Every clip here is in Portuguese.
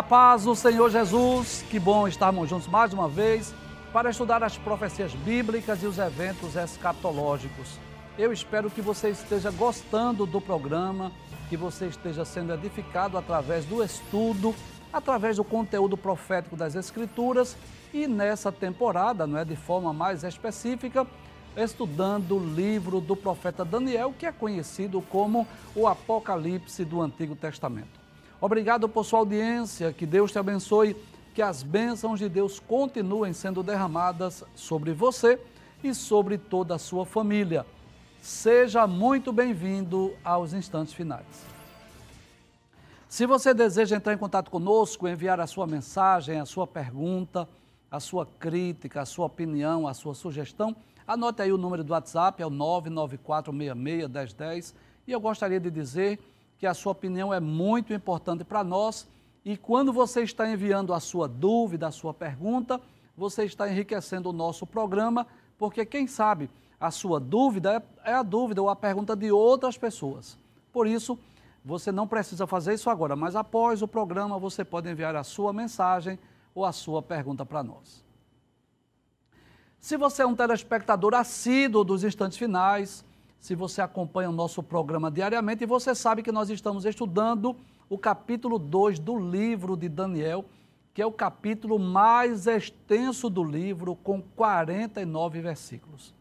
A paz do Senhor Jesus, que bom estarmos juntos mais uma vez para estudar as profecias bíblicas e os eventos escatológicos. Eu espero que você esteja gostando do programa, que você esteja sendo edificado através do estudo, através do conteúdo profético das Escrituras e nessa temporada, não é de forma mais específica, estudando o livro do profeta Daniel, que é conhecido como o Apocalipse do Antigo Testamento. Obrigado por sua audiência, que Deus te abençoe, que as bênçãos de Deus continuem sendo derramadas sobre você e sobre toda a sua família. Seja muito bem-vindo aos instantes finais. Se você deseja entrar em contato conosco, enviar a sua mensagem, a sua pergunta, a sua crítica, a sua opinião, a sua sugestão, anote aí o número do WhatsApp, é o 994661010. E eu gostaria de dizer que a sua opinião é muito importante para nós e quando você está enviando a sua dúvida, a sua pergunta, você está enriquecendo o nosso programa, porque quem sabe a sua dúvida é, é a dúvida ou a pergunta de outras pessoas. Por isso, você não precisa fazer isso agora, mas após o programa você pode enviar a sua mensagem ou a sua pergunta para nós. Se você é um telespectador assíduo dos instantes finais, se você acompanha o nosso programa diariamente, e você sabe que nós estamos estudando o capítulo 2 do livro de Daniel, que é o capítulo mais extenso do livro, com 49 versículos.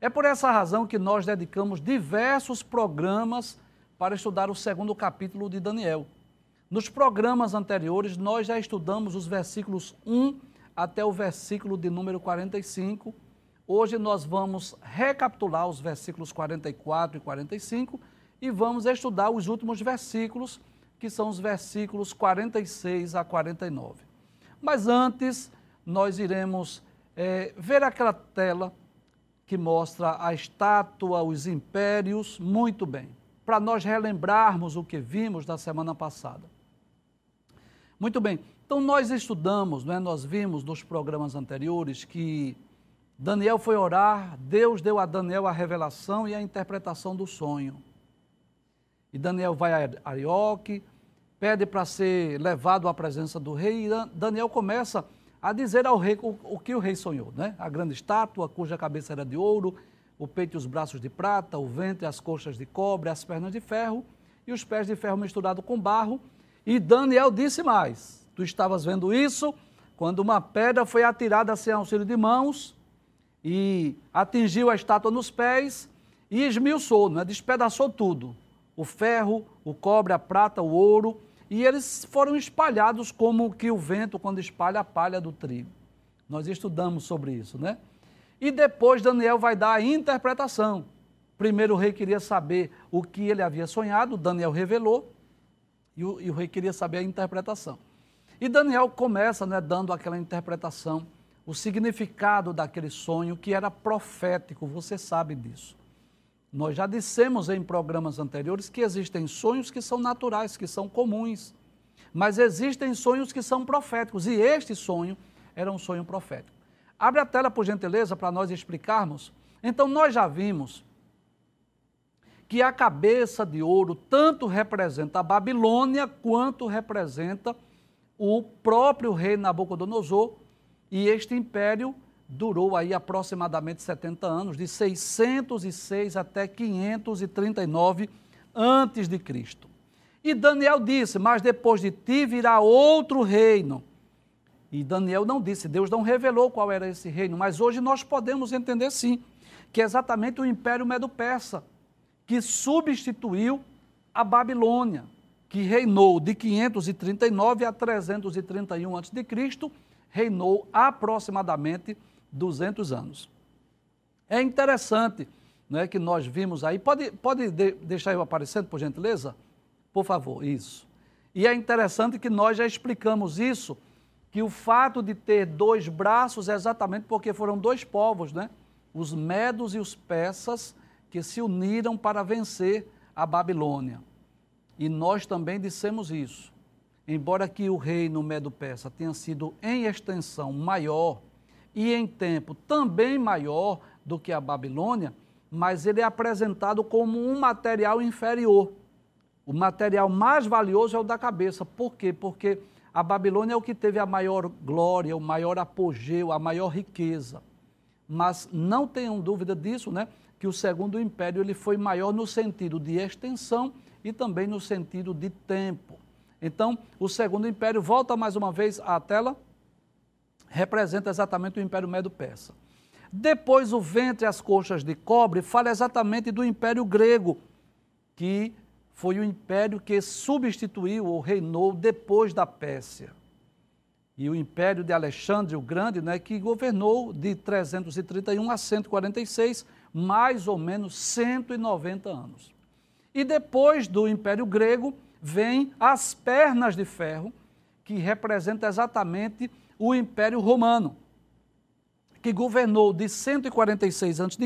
É por essa razão que nós dedicamos diversos programas para estudar o segundo capítulo de Daniel. Nos programas anteriores, nós já estudamos os versículos 1 até o versículo de número 45 Hoje nós vamos recapitular os versículos 44 e 45 e vamos estudar os últimos versículos, que são os versículos 46 a 49. Mas antes, nós iremos é, ver aquela tela que mostra a estátua, os impérios, muito bem, para nós relembrarmos o que vimos da semana passada. Muito bem, então nós estudamos, é? nós vimos nos programas anteriores que Daniel foi orar, Deus deu a Daniel a revelação e a interpretação do sonho. E Daniel vai a Arioque, pede para ser levado à presença do rei, e Daniel começa a dizer ao rei o, o, que o rei sonhou, né? A grande estátua, cuja cabeça era de ouro, o peito e os braços de prata, o ventre, as coxas de cobre, as pernas de ferro e os pés de ferro misturado com barro. E Daniel disse mais: Tu estavas vendo isso quando uma pedra foi atirada sem auxílio de mãos e atingiu a estátua nos pés e esmiuçou, né? despedaçou tudo. O ferro, o cobre, a prata, o ouro, e eles foram espalhados como que o vento quando espalha a palha do trigo. Nós estudamos sobre isso, né? E depois Daniel vai dar a interpretação. Primeiro o rei queria saber o que ele havia sonhado, Daniel revelou, e o, e o rei queria saber a interpretação. E Daniel começa né, dando aquela interpretação o significado daquele sonho que era profético, você sabe disso. Nós já dissemos em programas anteriores que existem sonhos que são naturais, que são comuns, mas existem sonhos que são proféticos, e este sonho era um sonho profético. Abre a tela, por gentileza, para nós explicarmos. Então, nós já vimos que a cabeça de ouro tanto representa a Babilônia quanto representa o próprio rei Nabucodonosor, e este império durou aí aproximadamente 70 anos, de 606 até 539 antes de Cristo. E Daniel disse: "Mas depois de ti virá outro reino". E Daniel não disse, Deus não revelou qual era esse reino, mas hoje nós podemos entender sim, que é exatamente o Império Medo-Persa, que substituiu a Babilônia, que reinou de 539 a 331 a.C., reinou aproximadamente 200 anos. É interessante né, que nós vimos aí, pode, pode de, deixar eu aparecendo, por gentileza? Por favor, isso. E é interessante que nós já explicamos isso, que o fato de ter dois braços é exatamente porque foram dois povos, né? Os medos e os persas que se uniram para vencer a Babilônia. E nós também dissemos isso embora que o reino Medo-Persa tenha sido em extensão maior e em tempo também maior do que a Babilônia, mas ele é apresentado como um material inferior. O material mais valioso é o da cabeça. Por quê? Porque a Babilônia é o que teve a maior glória, o maior apogeu, a maior riqueza. Mas não tenham dúvida disso, né? Que o segundo império ele foi maior no sentido de extensão e também no sentido de tempo. Então, o segundo império, volta mais uma vez à tela, representa exatamente o Império Medo-Persa. Depois, o ventre e as coxas de cobre fala exatamente do Império Grego, que foi o império que substituiu ou reinou depois da Pérsia. E o império de Alexandre o Grande, né, que governou de 331 a 146, mais ou menos 190 anos. E depois do Império Grego, vem as pernas de ferro, que representa exatamente o Império Romano, que governou de 146 a.C.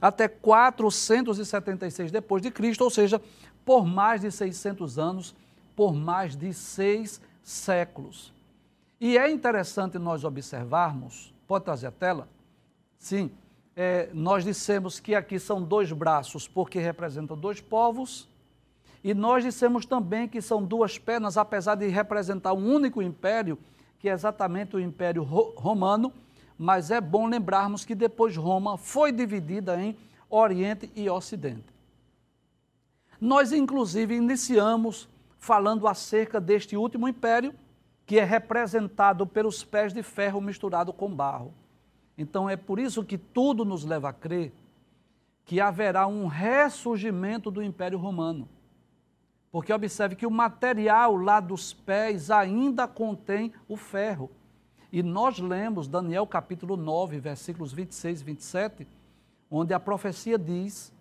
até 476 depois de Cristo, ou seja, por mais de 600 anos, por mais de seis séculos. E é interessante nós observarmos, pode trazer a tela? Sim, é, nós dissemos que aqui são dois braços, porque representam dois povos, e nós dissemos também que são duas pernas, apesar de representar um único império, que é exatamente o Império Romano, mas é bom lembrarmos que depois Roma foi dividida em Oriente e Ocidente. Nós, inclusive, iniciamos falando acerca deste último império, que é representado pelos pés de ferro misturado com barro. Então, é por isso que tudo nos leva a crer que haverá um ressurgimento do Império Romano. Porque observe que o material lá dos pés ainda contém o ferro. E nós lemos Daniel capítulo 9, versículos 26 e 27, onde a profecia diz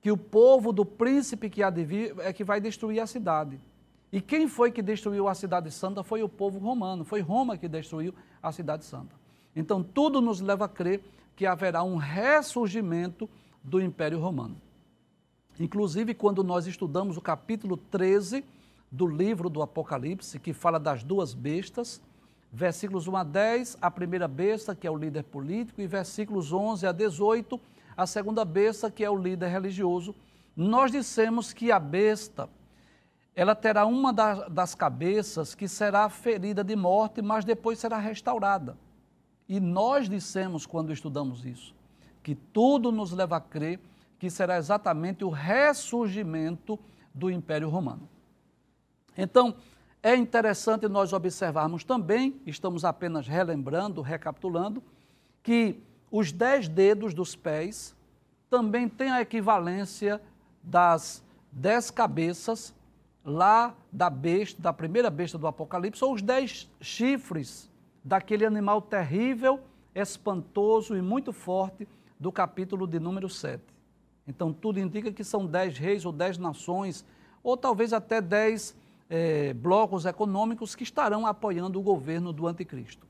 que o povo do príncipe que há de vir é que vai destruir a cidade. E quem foi que destruiu a cidade santa foi o povo romano, foi Roma que destruiu a cidade santa. Então tudo nos leva a crer que haverá um ressurgimento do Império Romano. Inclusive, quando nós estudamos o capítulo 13 do livro do Apocalipse, que fala das duas bestas, versículos 1 a 10, a primeira besta, que é o líder político, e versículos 11 a 18, a segunda besta, que é o líder religioso, nós dissemos que a besta, ela terá uma das cabeças que será ferida de morte, mas depois será restaurada. E nós dissemos, quando estudamos isso, que tudo nos leva a crer que será exatamente o ressurgimento do Império Romano. Então, é interessante nós observarmos também, estamos apenas relembrando, recapitulando, que os dez dedos dos pés também têm a equivalência das dez cabeças lá da besta, da primeira besta do Apocalipse, ou os dez chifres daquele animal terrível, espantoso e muito forte do capítulo de número 7. Então, tudo indica que são dez reis ou dez nações, ou talvez até dez eh, blocos econômicos que estarão apoiando o governo do anticristo.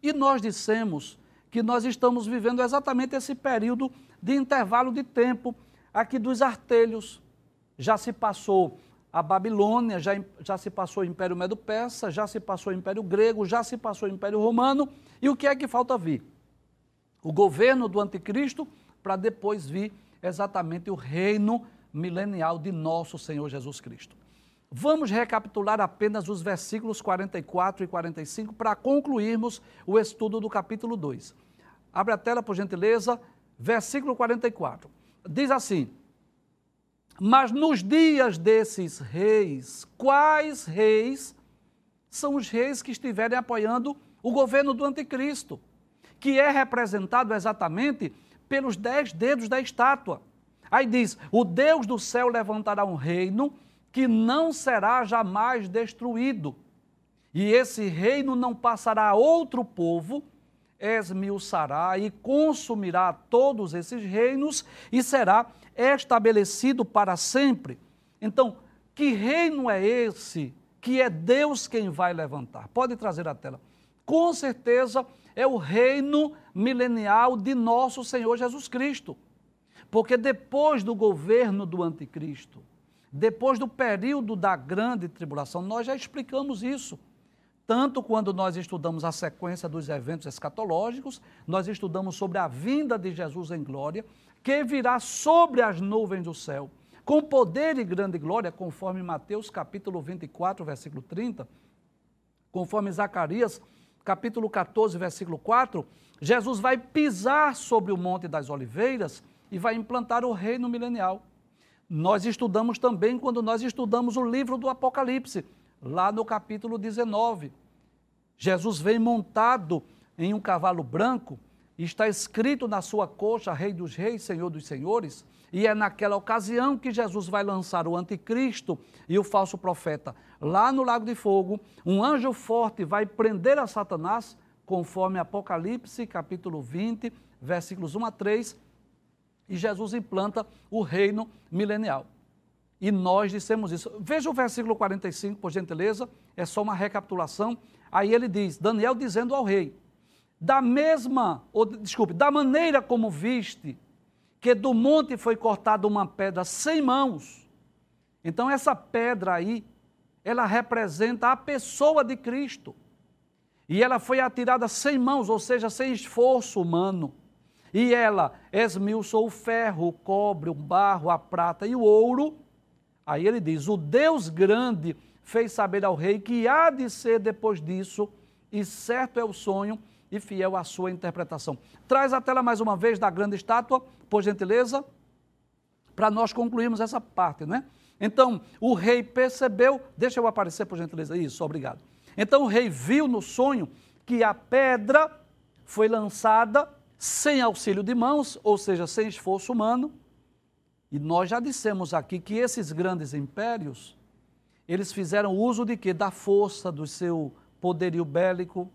E nós dissemos que nós estamos vivendo exatamente esse período de intervalo de tempo aqui dos artelhos. Já se passou a Babilônia, já, já se passou o Império Medo-Persa, já se passou o Império Grego, já se passou o Império Romano. E o que é que falta vir? O governo do anticristo, para depois vir exatamente o reino milenial de nosso Senhor Jesus Cristo. Vamos recapitular apenas os versículos 44 e 45 para concluirmos o estudo do capítulo 2. Abre a tela, por gentileza, versículo 44. Diz assim: Mas nos dias desses reis, quais reis são os reis que estiverem apoiando o governo do anticristo, que é representado exatamente pelos dez dedos da estátua. Aí diz: O Deus do céu levantará um reino que não será jamais destruído. E esse reino não passará a outro povo, esmiuçará e consumirá todos esses reinos e será estabelecido para sempre. Então, que reino é esse que é Deus quem vai levantar? Pode trazer a tela. Com certeza é o reino milenial de nosso Senhor Jesus Cristo. Porque depois do governo do anticristo, depois do período da grande tribulação, nós já explicamos isso. Tanto quando nós estudamos a sequência dos eventos escatológicos, nós estudamos sobre a vinda de Jesus em glória, que virá sobre as nuvens do céu, com poder e grande glória, conforme Mateus capítulo 24, versículo 30. conforme Zacarias, capítulo 14, versículo 4, Jesus vai pisar sobre o Monte das Oliveiras e vai implantar o reino milenial. Nós estudamos também quando nós estudamos o livro do Apocalipse, lá no capítulo 19. Jesus vem montado em um cavalo branco, está escrito na sua coxa, Rei dos Reis, Senhor dos Senhores, e é naquela ocasião que Jesus vai lançar o anticristo e o falso profeta. Lá no Lago de Fogo, um anjo forte vai prender a Satanás, conforme Apocalipse, capítulo 20, versículos 1 a 3, e Jesus implanta o reino milenial. E nós dissemos isso. Veja o versículo 45, por gentileza, é só uma recapitulação. Aí ele diz: Daniel dizendo ao rei: Da mesma, ou desculpe, da maneira como viste que do monte foi cortada uma pedra sem mãos. Então essa pedra aí, ela representa a pessoa de Cristo. E ela foi atirada sem mãos, ou seja, sem esforço humano. E ela esmiuçou o ferro, o cobre, o barro, a prata e o ouro. Aí ele diz: O Deus grande fez saber ao rei que há de ser depois disso, e certo é o sonho e fiel à sua interpretação. Traz a tela mais uma vez da grande estátua, por gentileza, para nós concluirmos essa parte, né? Então, o rei percebeu, deixa eu aparecer, por gentileza, isso, obrigado. Então, o rei viu no sonho que a pedra foi lançada sem auxílio de mãos, ou seja, sem esforço humano. E nós já dissemos aqui que esses grandes impérios, eles fizeram uso de quê? Da força, do seu poderio bélico,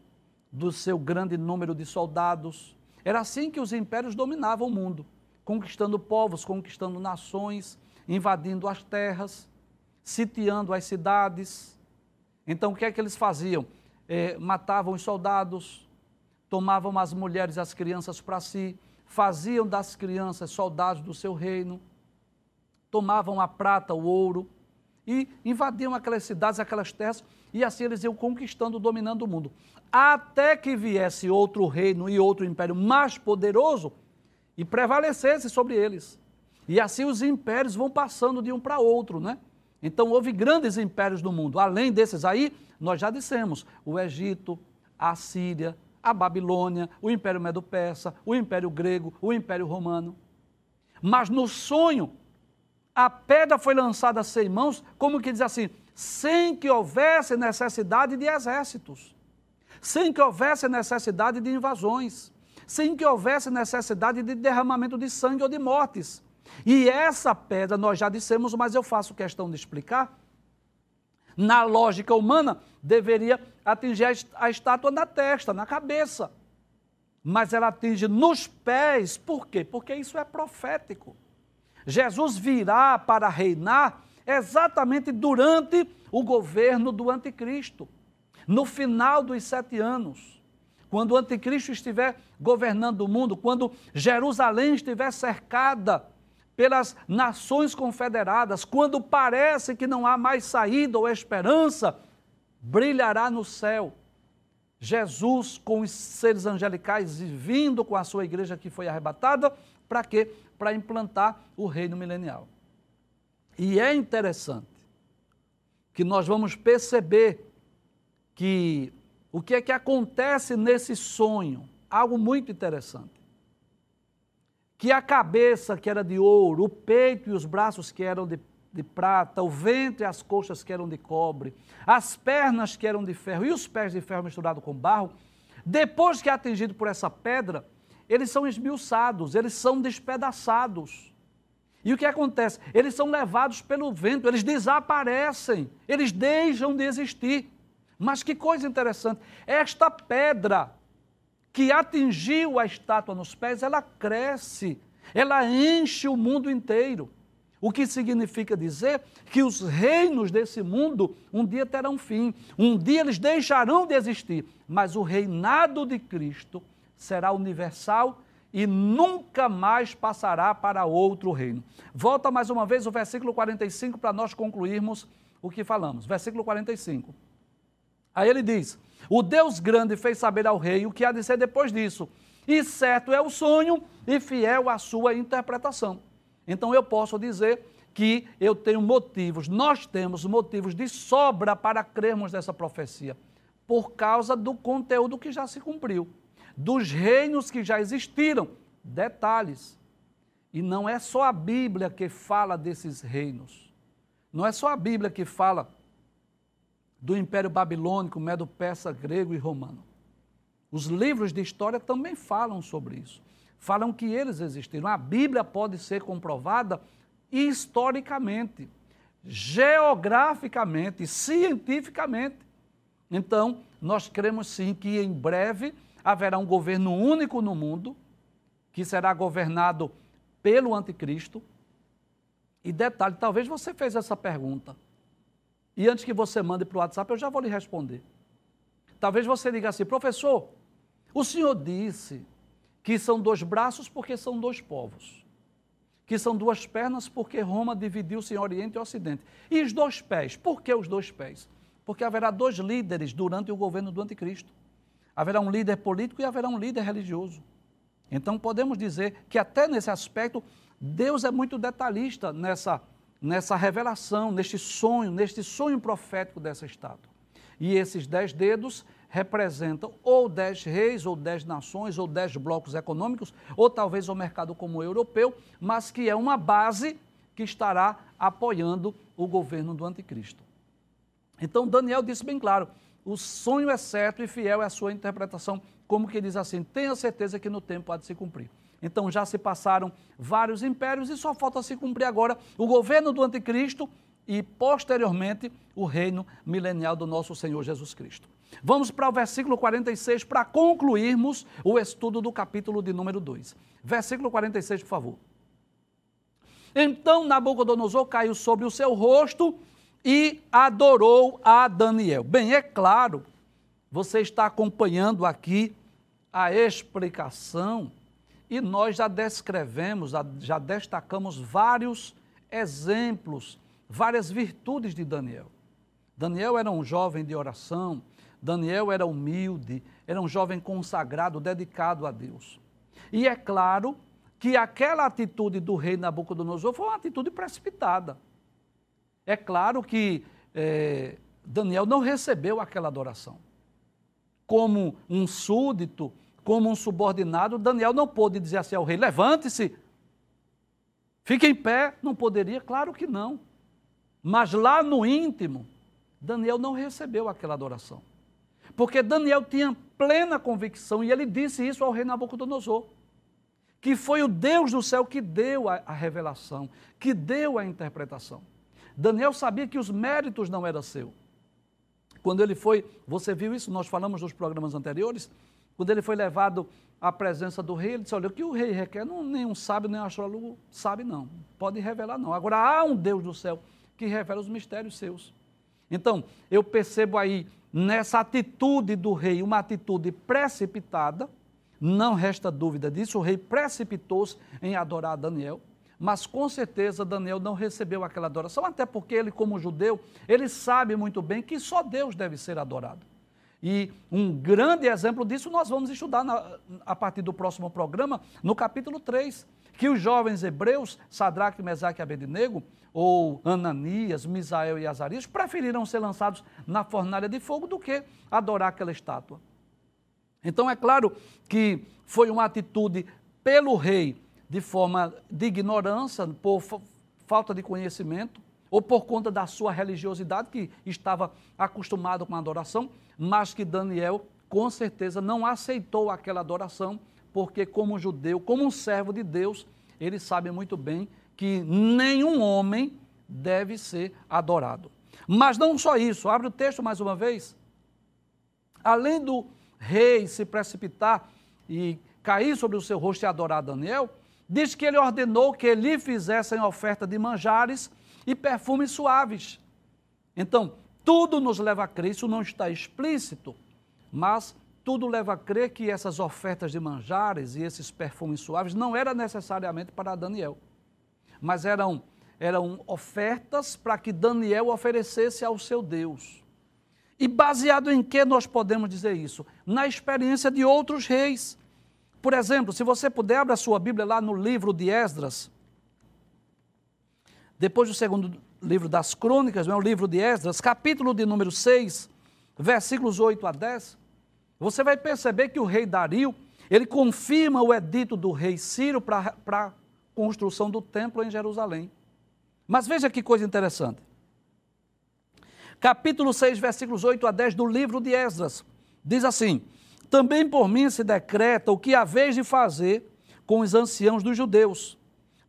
do seu grande número de soldados. Era assim que os impérios dominavam o mundo, conquistando povos, conquistando nações, invadindo as terras, sitiando as cidades. Então, o que é que eles faziam? É, matavam os soldados, tomavam as mulheres e as crianças para si, faziam das crianças soldados do seu reino, tomavam a prata, o ouro e invadiam aquelas cidades, aquelas terras, e assim eles iam conquistando, dominando o mundo. Até que viesse outro reino e outro império mais poderoso e prevalecesse sobre eles. E assim os impérios vão passando de um para outro, né? Então houve grandes impérios no mundo. Além desses aí, nós já dissemos, o Egito, a Síria, a Babilônia, o Império Medo-Persa, o Império Grego, o Império Romano. Mas no sonho, a pedra foi lançada sem mãos, como que diz assim, sem que houvesse necessidade de exércitos, sem que houvesse necessidade de invasões, sem que houvesse necessidade de derramamento de sangue ou de mortes. E essa pedra, nós já dissemos, mas eu faço questão de explicar, na lógica humana, deveria atingir a estátua na testa, na cabeça. Mas ela atinge nos pés, por quê? Porque isso é profético. Jesus virá para reinar exatamente durante o governo do anticristo, no final dos sete anos. Quando o anticristo estiver governando o mundo, quando Jerusalém estiver cercada pelas nações confederadas, quando parece que não há mais saída ou esperança, brilhará no céu. Jesus com os seres angelicais vindo com a sua igreja que foi arrebatada, para quê? Para implantar o reino milenial. E é interessante que nós vamos perceber que o que é que acontece nesse sonho, algo muito interessante que a cabeça que era de ouro, o peito e os braços que eram de, de prata, o ventre e as coxas que eram de cobre, as pernas que eram de ferro e os pés de ferro misturado com barro, depois que é atingido por essa pedra, eles são esmiuçados, eles são despedaçados. E o que acontece? Eles são levados pelo vento, eles desaparecem, eles deixam de existir. Mas que coisa interessante, esta pedra que atingiu a estátua nos pés, ela cresce, ela enche o mundo inteiro. O que significa dizer que os reinos desse mundo um dia terão fim, um dia eles deixarão de existir, mas o reinado de Cristo será universal e nunca mais passará para outro reino. Volta mais uma vez o versículo 45 para nós concluirmos o que falamos. Versículo 45. Aí ele diz: o Deus grande fez saber ao rei o que há de ser depois disso. E certo é o sonho e fiel a sua interpretação. Então eu posso dizer que eu tenho motivos, nós temos motivos de sobra para crermos nessa profecia. por causa do conteúdo que já se cumpriu, dos reinos que já existiram. Detalhes. E não é só a Bíblia que fala desses reinos. Não é só a Bíblia que fala do Império Babilônico, Medo-Persa, Grego e Romano. Os livros de história também falam sobre isso. Falam que eles existiram. A Bíblia pode ser comprovada historicamente, geograficamente, cientificamente. Então, nós cremos sim que em breve haverá um governo único no mundo, que será governado pelo anticristo. E detalhe, talvez você fez essa pergunta. E antes que você mande para o WhatsApp, eu já vou lhe responder. Talvez você diga assim, professor, o senhor disse que são dois braços porque são dois povos. Que são duas pernas porque Roma dividiu-se em Oriente e Ocidente. E os dois pés? Por que os dois pés? porque haverá dois líderes durante o governo do anticristo. Haverá um líder político e haverá um líder religioso. Então podemos dizer que até nesse aspecto Deus é muito detalhista nessa nessa revelação, neste sonho, neste sonho profético dessa estátua. E esses dez dedos representam ou dez reis, ou dez nações, ou dez blocos econômicos, ou talvez o mercado como o europeu, mas que é uma base que estará apoiando o governo do anticristo. Então Daniel disse bem claro: o sonho é certo e fiel é a sua interpretação, como que diz assim: tenha certeza que no tempo há de se cumprir. Então já se passaram vários impérios e só falta se cumprir agora o governo do anticristo e posteriormente o reino milenial do nosso Senhor Jesus Cristo. Vamos para o versículo 46 para concluirmos o estudo do capítulo de número 2. Versículo 46, por favor. Então Nabucodonosor caiu sobre o seu rosto e adorou a Daniel. Bem, é claro, você está acompanhando aqui a explicação e nós já descrevemos, já destacamos vários exemplos, várias virtudes de Daniel. Daniel era um jovem de oração, Daniel era humilde, era um jovem consagrado, dedicado a Deus. E é claro que aquela atitude do rei Nabucodonosor foi uma atitude precipitada. É claro que é, Daniel não recebeu aquela adoração. Como um súdito, como um subordinado, Daniel não pôde dizer assim ao rei: levante-se, fique em pé. Não poderia? Claro que não. Mas lá no íntimo, Daniel não recebeu aquela adoração. Porque Daniel tinha plena convicção, e ele disse isso ao rei Nabucodonosor, que foi o Deus do céu que deu a, a revelação, que deu a interpretação. Daniel sabia que os méritos não eram seu. Quando ele foi, você viu isso, nós falamos nos programas anteriores, quando ele foi levado à presença do rei, ele disse: Olha, o que o rei requer, não, nenhum sábio, nem astrólogo sabe, não. Pode revelar, não. Agora, há um Deus do céu que revela os mistérios seus. Então, eu percebo aí, nessa atitude do rei, uma atitude precipitada, não resta dúvida disso, o rei precipitou-se em adorar Daniel mas com certeza Daniel não recebeu aquela adoração, até porque ele, como judeu, ele sabe muito bem que só Deus deve ser adorado. E um grande exemplo disso nós vamos estudar na, a partir do próximo programa, no capítulo 3, que os jovens hebreus, Sadraque, Mesaque e Abednego, ou Ananias, Misael e Azarias, preferiram ser lançados na fornalha de fogo do que adorar aquela estátua. Então é claro que foi uma atitude pelo rei de forma de ignorância, por falta de conhecimento, ou por conta da sua religiosidade, que estava acostumado com a adoração, mas que Daniel, com certeza, não aceitou aquela adoração, porque, como judeu, como um servo de Deus, ele sabe muito bem que nenhum homem deve ser adorado. Mas não só isso, abre o texto mais uma vez. Além do rei se precipitar e cair sobre o seu rosto e adorar Daniel, diz que ele ordenou que lhe fizessem oferta de manjares e perfumes suaves. Então, tudo nos leva a crer, isso não está explícito, mas tudo leva a crer que essas ofertas de manjares e esses perfumes suaves não eram necessariamente para Daniel, mas eram, eram ofertas para que Daniel oferecesse ao seu Deus. E baseado em que nós podemos dizer isso? Na experiência de outros reis. Por exemplo, se você puder, abra a sua Bíblia lá no livro de Esdras. Depois do segundo livro das crônicas, não é o livro de Esdras, capítulo de número 6, versículos 8 a 10, você vai perceber que o rei Dario, ele confirma o edito do rei Ciro para a construção do templo em Jerusalém. Mas veja que coisa interessante. Capítulo 6, versículos 8 a 10 do livro de Esdras. Diz assim: Também por mim se decreta o que há vez de fazer com os anciãos dos judeus,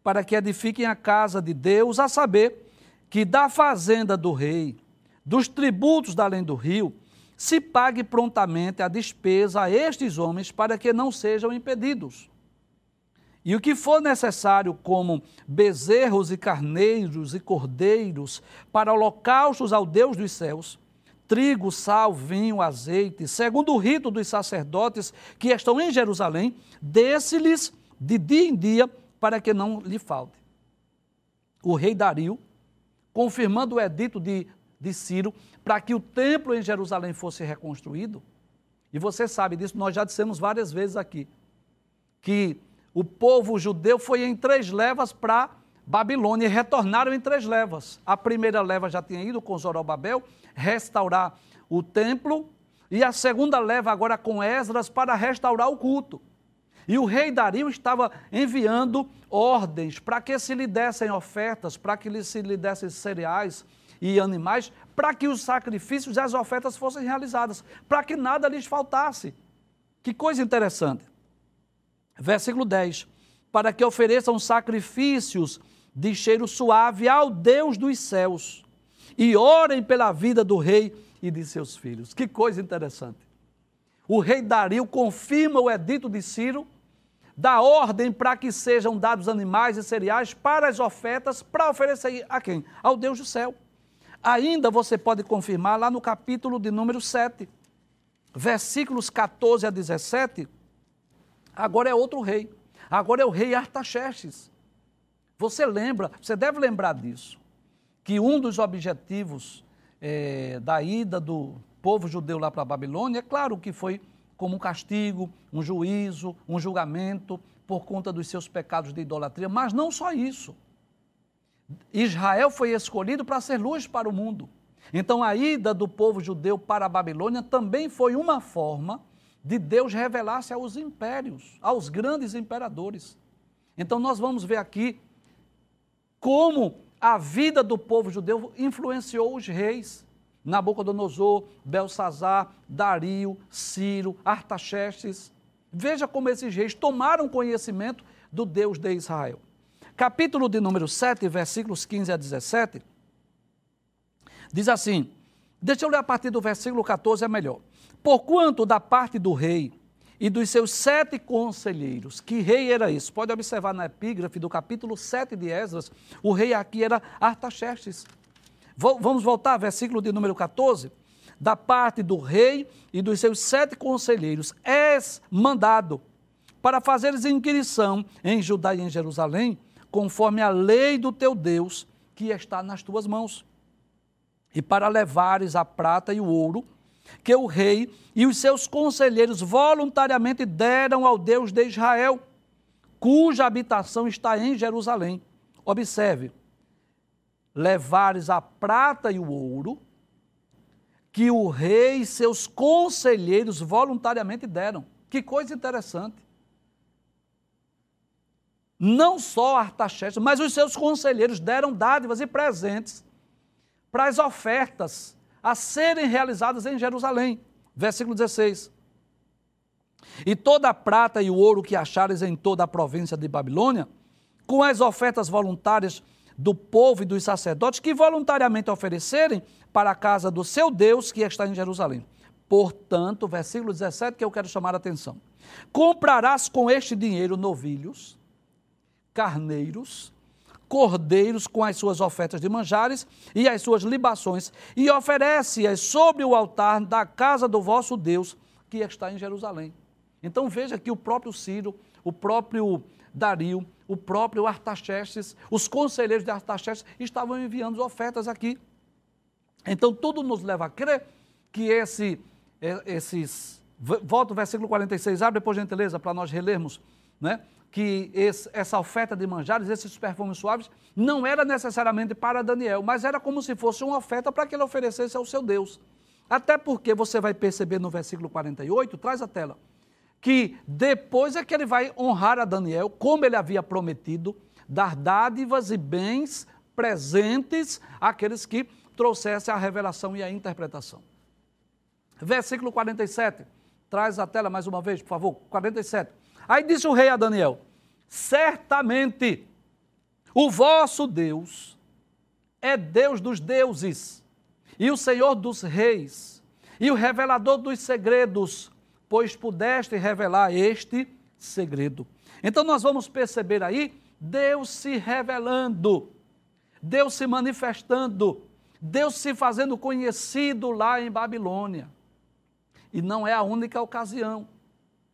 para que edifiquem a casa de Deus, a saber, que da fazenda do rei, dos tributos da além do rio, se pague prontamente a despesa a estes homens para que não sejam impedidos. E o que for necessário, como bezerros e carneiros e cordeiros, para holocaustos ao Deus dos céus, trigo, sal, vinho, azeite, segundo o rito dos sacerdotes que estão em Jerusalém, desse-lhes de dia em dia, para que não lhe falte. O rei Dario, confirmando o edito de de Ciro para que o templo em Jerusalém fosse reconstruído. E você sabe disso, nós já dissemos várias vezes aqui, que o povo judeu foi em três levas para Babilônia e retornaram em três levas. A primeira leva já tinha ido com Zorobabel restaurar o templo, e a segunda leva agora com Esdras para restaurar o culto. E o rei Dario estava enviando ordens para que se lhe dessem ofertas, para que se lhe dessem cereais, e animais, para que os sacrifícios e as ofertas fossem realizadas, para que nada lhes faltasse. Que coisa interessante. Versículo 10: Para que ofereçam sacrifícios de cheiro suave ao Deus dos céus e orem pela vida do rei e de seus filhos. Que coisa interessante. O rei Dario confirma o edito de Ciro, dá ordem para que sejam dados animais e cereais para as ofertas, para oferecer a quem? Ao Deus do céu. Ainda você pode confirmar lá no capítulo de número 7, versículos 14 a 17. Agora é outro rei. Agora é o rei Artaxerxes. Você lembra, você deve lembrar disso, que um dos objetivos é, da ida do povo judeu lá para a Babilônia, é claro que foi como um castigo, um juízo, um julgamento por conta dos seus pecados de idolatria, mas não só isso. Israel foi escolhido para ser luz para o mundo. Então a ida do povo judeu para a Babilônia também foi uma forma de Deus revelar-se aos impérios, aos grandes imperadores. Então nós vamos ver aqui como a vida do povo judeu influenciou os reis. Nabucodonosor, Belsazar, Dario, Ciro, Artaxerxes. Veja como esses reis tomaram conhecimento do Deus de Israel capítulo de número 7, versículos 15 a 17, diz assim: deixa eu ler a partir do versículo 14, é melhor. Porquanto da parte do rei e dos seus sete conselheiros, que rei era isso? Pode observar na epígrafe do capítulo 7 de Esdras, o rei aqui era Artaxerxes. Vamos voltar, versículo de número 14. Da parte do rei e dos seus sete conselheiros, és mandado para fazeres inquirição em Judá e em Jerusalém, conforme a lei do teu Deus que está nas tuas mãos. E para levares a prata e o ouro, que o rei e os seus conselheiros voluntariamente deram ao Deus de Israel, cuja habitação está em Jerusalém. Observe, levares a prata e o ouro, que o rei e seus conselheiros voluntariamente deram. Que coisa interessante não só Artaxerxes, mas os seus conselheiros deram dádivas e presentes para as ofertas a serem realizadas em Jerusalém. Versículo 16. E toda a prata e o ouro que achares em toda a província de Babilônia, com as ofertas voluntárias do povo e dos sacerdotes que voluntariamente oferecerem para a casa do seu Deus que está em Jerusalém. Portanto, versículo 17 que eu quero chamar a atenção. Comprarás com este dinheiro novilhos, carneiros, cordeiros com as suas ofertas de manjares e as suas libações, e oferece-as sobre o altar da casa do vosso Deus, que está em Jerusalém. Então veja que o próprio Ciro, o próprio Dario, o próprio Artaxerxes, os conselheiros de Artaxerxes estavam enviando ofertas aqui. Então tudo nos leva a crer que esse, é, esses. Volta o versículo 46, abre depois, gentileza, para nós relermos, né? que esse, essa oferta de manjares, esses perfumes suaves, não era necessariamente para Daniel, mas era como se fosse uma oferta para que ele oferecesse ao seu Deus. Até porque você vai perceber no versículo 48, traz a tela, que depois é que ele vai honrar a Daniel, como ele havia prometido, dar dádivas e bens presentes àqueles que trouxessem a revelação e a interpretação. Versículo 47, traz a tela mais uma vez, por favor, 47. Aí disse o rei a Daniel: Certamente o vosso Deus é Deus dos deuses e o Senhor dos reis e o revelador dos segredos, pois pudeste revelar este segredo. Então nós vamos perceber aí Deus se revelando, Deus se manifestando, Deus se fazendo conhecido lá em Babilônia. E não é a única ocasião.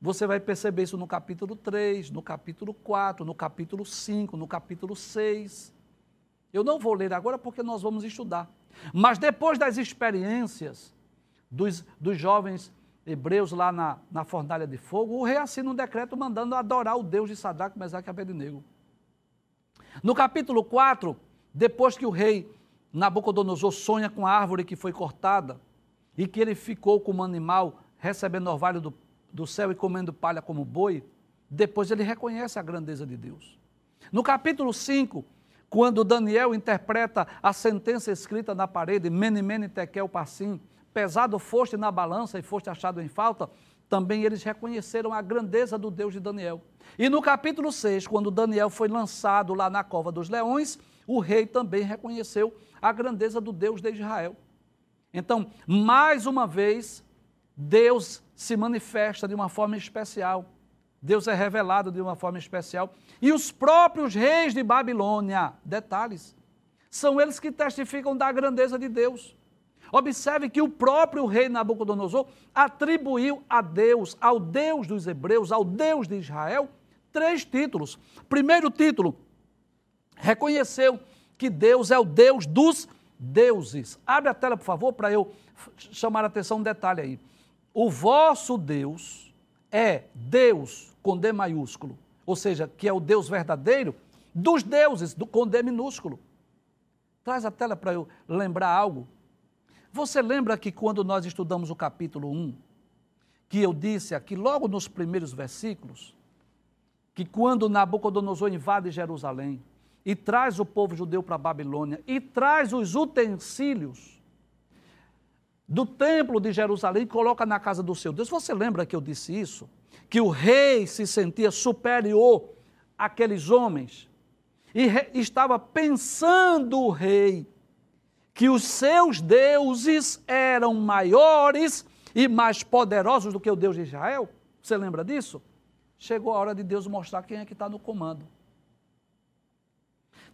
Você vai perceber isso no capítulo 3, no capítulo 4, no capítulo 5, no capítulo 6. Eu não vou ler agora porque nós vamos estudar. Mas depois das experiências dos, dos jovens hebreus lá na, na fornalha de fogo, o rei assina um decreto mandando adorar o Deus de Sadraque, Mesaque e Abednego. No capítulo 4, depois que o rei Nabucodonosor sonha com a árvore que foi cortada e que ele ficou como animal recebendo orvalho do do céu e comendo palha como boi, depois ele reconhece a grandeza de Deus. No capítulo 5, quando Daniel interpreta a sentença escrita na parede, Mene, Mene, Tekel, Passim, pesado foste na balança e foste achado em falta, também eles reconheceram a grandeza do Deus de Daniel. E no capítulo 6, quando Daniel foi lançado lá na cova dos leões, o rei também reconheceu a grandeza do Deus de Israel. Então, mais uma vez, Deus se manifesta de uma forma especial. Deus é revelado de uma forma especial. E os próprios reis de Babilônia, detalhes, são eles que testificam da grandeza de Deus. Observe que o próprio rei Nabucodonosor atribuiu a Deus, ao Deus dos hebreus, ao Deus de Israel, três títulos. Primeiro título, reconheceu que Deus é o Deus dos deuses. Abre a tela, por favor, para eu chamar a atenção um detalhe aí. O vosso Deus é Deus com D maiúsculo, ou seja, que é o Deus verdadeiro dos deuses do, com D minúsculo. Traz a tela para eu lembrar algo. Você lembra que quando nós estudamos o capítulo 1, que eu disse aqui logo nos primeiros versículos, que quando Nabucodonosor invade Jerusalém e traz o povo judeu para a Babilônia e traz os utensílios do templo de Jerusalém e coloca na casa do seu Deus. Você lembra que eu disse isso? Que o rei se sentia superior àqueles homens e estava pensando o rei que os seus deuses eram maiores e mais poderosos do que o Deus de Israel? Você lembra disso? Chegou a hora de Deus mostrar quem é que está no comando.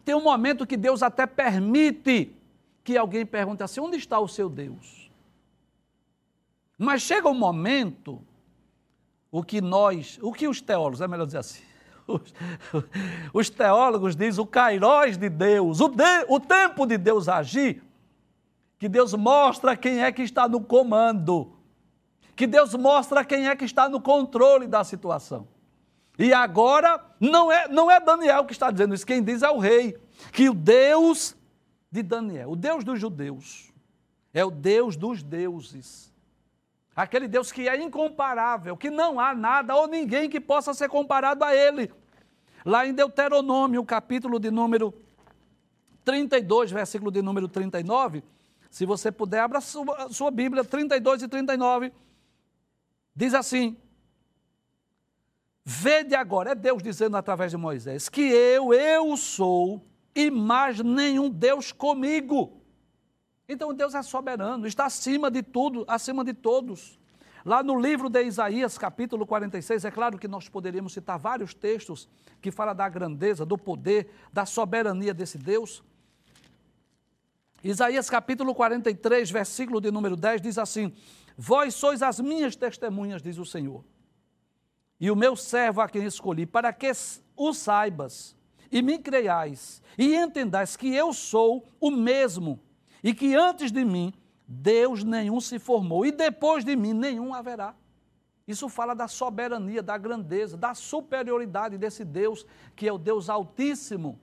Tem um momento que Deus até permite que alguém pergunte assim: onde está o seu Deus? Mas chega um momento, o que nós, o que os teólogos, é melhor dizer assim, os, os teólogos dizem o kairós de Deus, o, de, o tempo de Deus agir, que Deus mostra quem é que está no comando, que Deus mostra quem é que está no controle da situação. E agora, não é, não é Daniel que está dizendo isso, quem diz é o rei, que o Deus de Daniel, o Deus dos judeus, é o Deus dos deuses Aquele Deus que é incomparável, que não há nada ou ninguém que possa ser comparado a Ele. Lá em Deuteronômio, capítulo de número 32, versículo de número 39, se você puder, abra sua, sua Bíblia, 32 e 39, diz assim: Vede agora, é Deus dizendo através de Moisés, que eu, eu sou, e mais nenhum Deus comigo. Então Deus é soberano, está acima de tudo, acima de todos. Lá no livro de Isaías, capítulo 46, é claro que nós poderíamos citar vários textos que falam da grandeza, do poder, da soberania desse Deus. Isaías capítulo 43, versículo de número 10 diz assim: Vós sois as minhas testemunhas, diz o Senhor, e o meu servo a quem escolhi, para que o saibas e me creiais e entendais que eu sou o mesmo e que antes de mim Deus nenhum se formou e depois de mim nenhum haverá. Isso fala da soberania, da grandeza, da superioridade desse Deus, que é o Deus Altíssimo,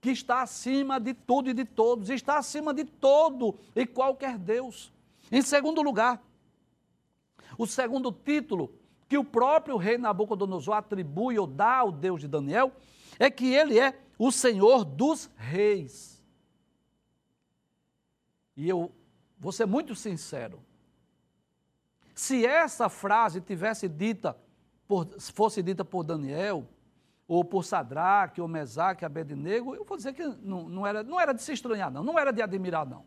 que está acima de tudo e de todos, está acima de todo e qualquer Deus. Em segundo lugar, o segundo título que o próprio rei Nabucodonosor atribui ou dá ao Deus de Daniel é que ele é o Senhor dos reis. E eu vou ser muito sincero. Se essa frase tivesse dita por, fosse dita por Daniel, ou por Sadraque, ou Mesaque, Abednego, eu vou dizer que não, não, era, não era de se estranhar, não, não era de admirar, não.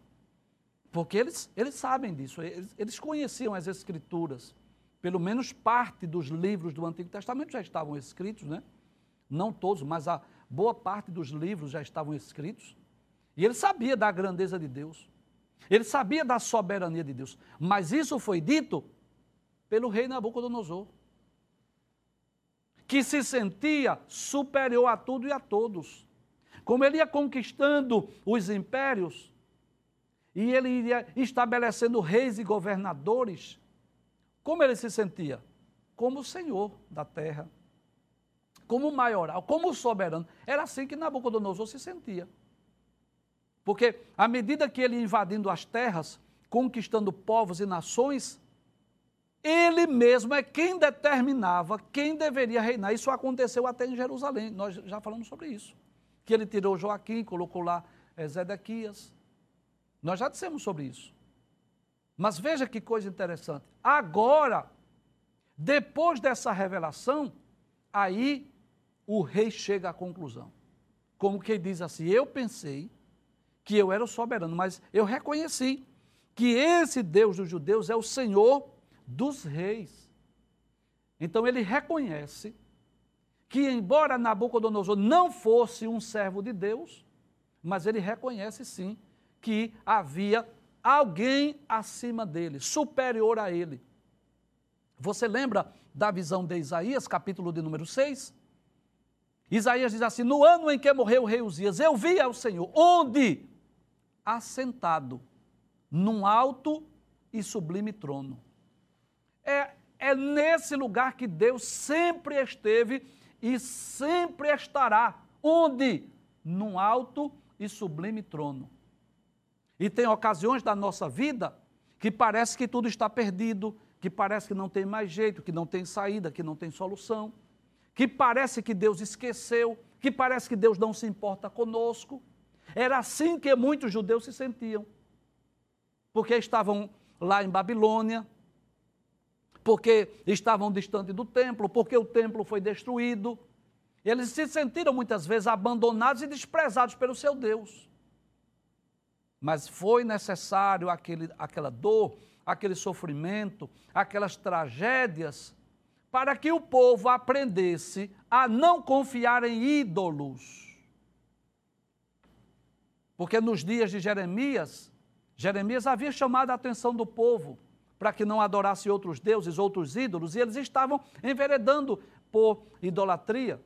Porque eles, eles sabem disso, eles, eles conheciam as Escrituras. Pelo menos parte dos livros do Antigo Testamento já estavam escritos, né? Não todos, mas a boa parte dos livros já estavam escritos. E ele sabia da grandeza de Deus. Ele sabia da soberania de Deus. Mas isso foi dito pelo rei Nabucodonosor, que se sentia superior a tudo e a todos. Como ele ia conquistando os impérios, e ele iria estabelecendo reis e governadores. Como ele se sentia? Como o senhor da terra, como maioral, como soberano. Era assim que Nabucodonosor se sentia. Porque à medida que ele invadindo as terras, conquistando povos e nações, ele mesmo é quem determinava quem deveria reinar. Isso aconteceu até em Jerusalém. Nós já falamos sobre isso. Que ele tirou Joaquim, colocou lá eh, Zedequias. Nós já dissemos sobre isso. Mas veja que coisa interessante. Agora, depois dessa revelação, aí o rei chega à conclusão. Como que diz assim: Eu pensei que eu era o soberano, mas eu reconheci que esse Deus dos judeus é o Senhor dos reis. Então ele reconhece que, embora Nabucodonosor não fosse um servo de Deus, mas ele reconhece sim que havia alguém acima dele, superior a ele. Você lembra da visão de Isaías, capítulo de número 6? Isaías diz assim: No ano em que morreu o rei Uzias, eu vi ao Senhor, onde? Assentado, num alto e sublime trono. É, é nesse lugar que Deus sempre esteve e sempre estará. Onde? Num alto e sublime trono. E tem ocasiões da nossa vida que parece que tudo está perdido, que parece que não tem mais jeito, que não tem saída, que não tem solução, que parece que Deus esqueceu, que parece que Deus não se importa conosco. Era assim que muitos judeus se sentiam, porque estavam lá em Babilônia, porque estavam distante do templo, porque o templo foi destruído. Eles se sentiram muitas vezes abandonados e desprezados pelo seu Deus. Mas foi necessário aquele, aquela dor, aquele sofrimento, aquelas tragédias, para que o povo aprendesse a não confiar em ídolos. Porque nos dias de Jeremias, Jeremias havia chamado a atenção do povo para que não adorasse outros deuses, outros ídolos, e eles estavam enveredando por idolatria.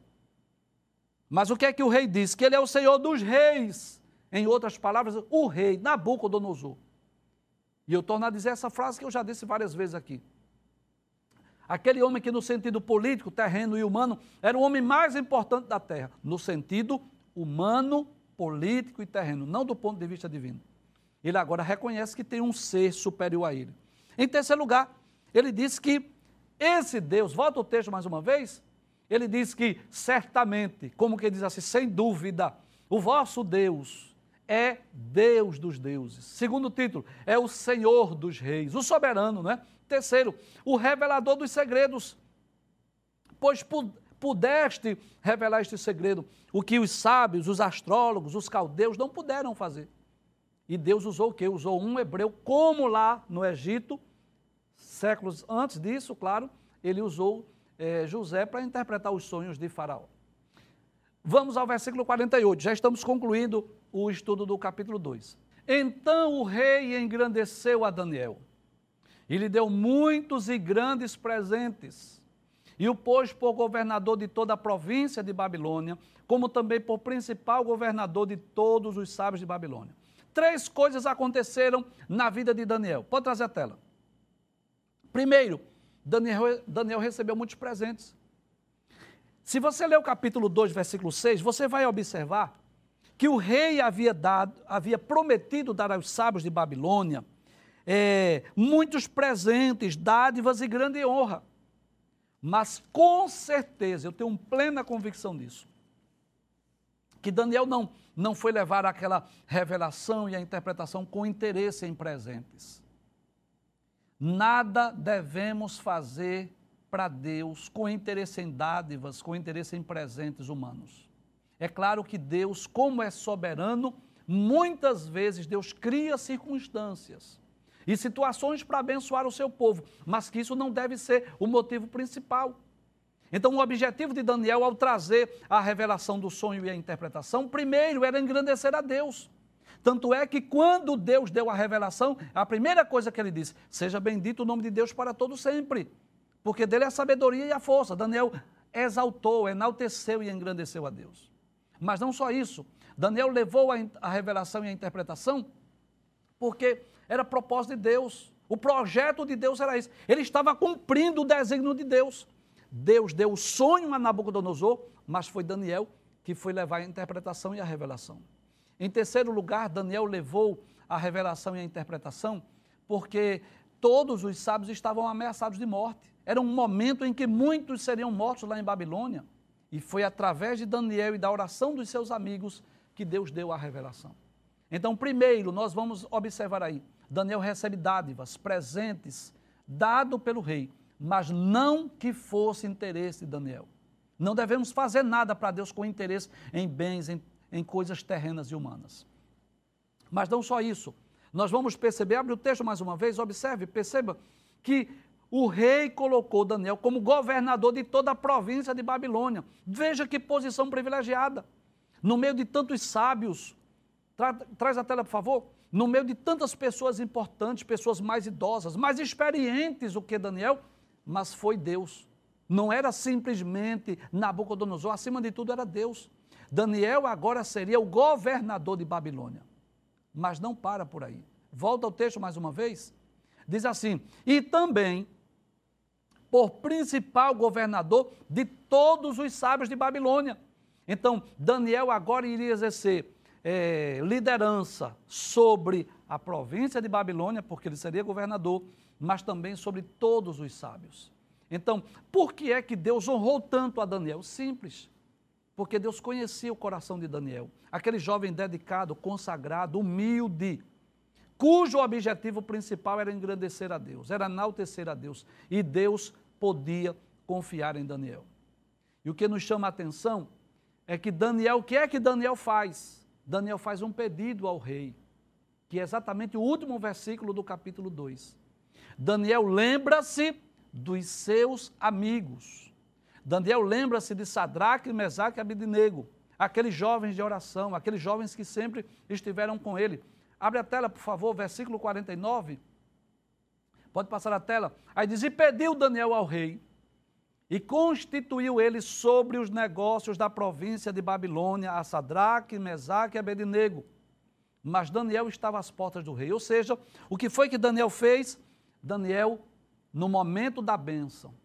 Mas o que é que o rei diz? Que ele é o Senhor dos reis em outras palavras, o rei Nabucodonosor. E eu torno a dizer essa frase que eu já disse várias vezes aqui. Aquele homem que, no sentido político, terreno e humano, era o homem mais importante da terra, no sentido humano, político e terreno, não do ponto de vista divino. Ele agora reconhece que tem um ser superior a ele. Em terceiro lugar, ele diz que esse Deus, volta o texto mais uma vez, ele diz que certamente, como que diz assim, sem dúvida, o vosso Deus é Deus dos deuses. Segundo título, é o Senhor dos reis, o soberano, né? Terceiro, o revelador dos segredos. Pois pudeste revelar este segredo, o que os sábios, os astrólogos, os caldeus não puderam fazer. E Deus usou o quê? Usou um hebreu, como lá no Egito, séculos antes disso, claro, ele usou é, José para interpretar os sonhos de Faraó. Vamos ao versículo 48, já estamos concluindo o estudo do capítulo 2. Então o rei engrandeceu a Daniel e lhe deu muitos e grandes presentes, e o pôs por governador de toda a província de Babilônia, como também por principal governador de todos os sábios de Babilônia. Três coisas aconteceram na vida de Daniel. Pode trazer a tela. Primeiro, Daniel, Daniel recebeu muitos presentes. Se você ler o capítulo 2, versículo 6, você vai observar que o rei havia dado, havia prometido dar aos sábios de Babilônia é, muitos presentes, dádivas e grande honra. Mas com certeza, eu tenho plena convicção disso, que Daniel não, não foi levar aquela revelação e a interpretação com interesse em presentes. Nada devemos fazer para Deus com interesse em dádivas, com interesse em presentes humanos. É claro que Deus, como é soberano, muitas vezes Deus cria circunstâncias e situações para abençoar o seu povo, mas que isso não deve ser o motivo principal. Então, o objetivo de Daniel ao trazer a revelação do sonho e a interpretação, primeiro era engrandecer a Deus. Tanto é que quando Deus deu a revelação, a primeira coisa que ele disse: Seja bendito o nome de Deus para todo sempre, porque dele é a sabedoria e a força. Daniel exaltou, enalteceu e engrandeceu a Deus. Mas não só isso, Daniel levou a, a revelação e a interpretação porque era propósito de Deus. O projeto de Deus era isso. Ele estava cumprindo o desígnio de Deus. Deus deu o sonho a Nabucodonosor, mas foi Daniel que foi levar a interpretação e a revelação. Em terceiro lugar, Daniel levou a revelação e a interpretação porque todos os sábios estavam ameaçados de morte. Era um momento em que muitos seriam mortos lá em Babilônia. E foi através de Daniel e da oração dos seus amigos que Deus deu a revelação. Então, primeiro, nós vamos observar aí Daniel recebe dádivas, presentes, dado pelo rei, mas não que fosse interesse de Daniel. Não devemos fazer nada para Deus com interesse em bens, em, em coisas terrenas e humanas. Mas não só isso. Nós vamos perceber, abre o texto mais uma vez, observe, perceba que o rei colocou Daniel como governador de toda a província de Babilônia. Veja que posição privilegiada. No meio de tantos sábios. Tra traz a tela, por favor no meio de tantas pessoas importantes, pessoas mais idosas, mais experientes do que Daniel, mas foi Deus. Não era simplesmente Nabucodonosor, acima de tudo era Deus. Daniel agora seria o governador de Babilônia. Mas não para por aí. Volta ao texto mais uma vez. Diz assim: e também por principal governador de todos os sábios de Babilônia. Então, Daniel agora iria exercer é, liderança sobre a província de Babilônia, porque ele seria governador, mas também sobre todos os sábios. Então, por que é que Deus honrou tanto a Daniel? Simples. Porque Deus conhecia o coração de Daniel, aquele jovem dedicado, consagrado, humilde, cujo objetivo principal era engrandecer a Deus, era enaltecer a Deus, e Deus podia confiar em Daniel. E o que nos chama a atenção é que Daniel, o que é que Daniel faz? Daniel faz um pedido ao rei, que é exatamente o último versículo do capítulo 2. Daniel lembra-se dos seus amigos. Daniel lembra-se de Sadraque, Mesaque e Abidinego, aqueles jovens de oração, aqueles jovens que sempre estiveram com ele. Abre a tela, por favor, versículo 49. Pode passar a tela. Aí diz: E pediu Daniel ao rei e constituiu ele sobre os negócios da província de Babilônia a Sadraque, Mesaque e Abednego. Mas Daniel estava às portas do rei. Ou seja, o que foi que Daniel fez? Daniel, no momento da bênção,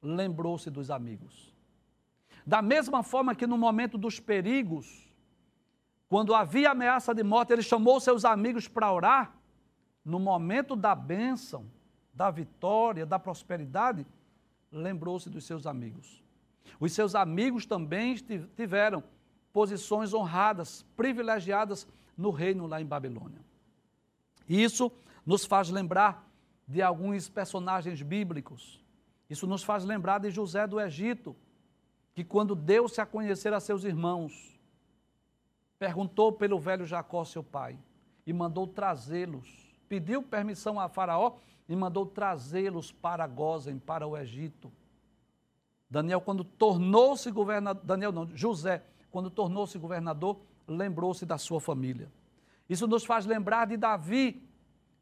lembrou-se dos amigos. Da mesma forma que no momento dos perigos, quando havia ameaça de morte, ele chamou seus amigos para orar. No momento da bênção, da vitória, da prosperidade, lembrou-se dos seus amigos. Os seus amigos também tiveram posições honradas, privilegiadas no reino lá em Babilônia. Isso nos faz lembrar de alguns personagens bíblicos. Isso nos faz lembrar de José do Egito, que quando deu-se a conhecer a seus irmãos, perguntou pelo velho Jacó, seu pai, e mandou trazê-los. Pediu permissão a Faraó e mandou trazê-los para Gozem, para o Egito. Daniel, quando tornou-se governador, Daniel não, José, quando tornou-se governador, lembrou-se da sua família. Isso nos faz lembrar de Davi,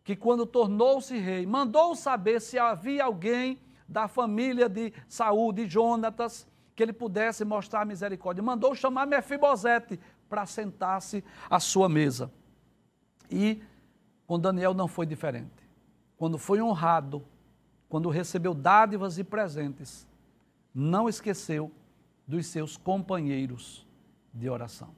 que quando tornou-se rei, mandou saber se havia alguém da família de Saul, de Jonatas, que ele pudesse mostrar misericórdia. Mandou chamar Mefibosete para sentar-se à sua mesa. E com Daniel não foi diferente quando foi honrado, quando recebeu dádivas e presentes, não esqueceu dos seus companheiros de oração.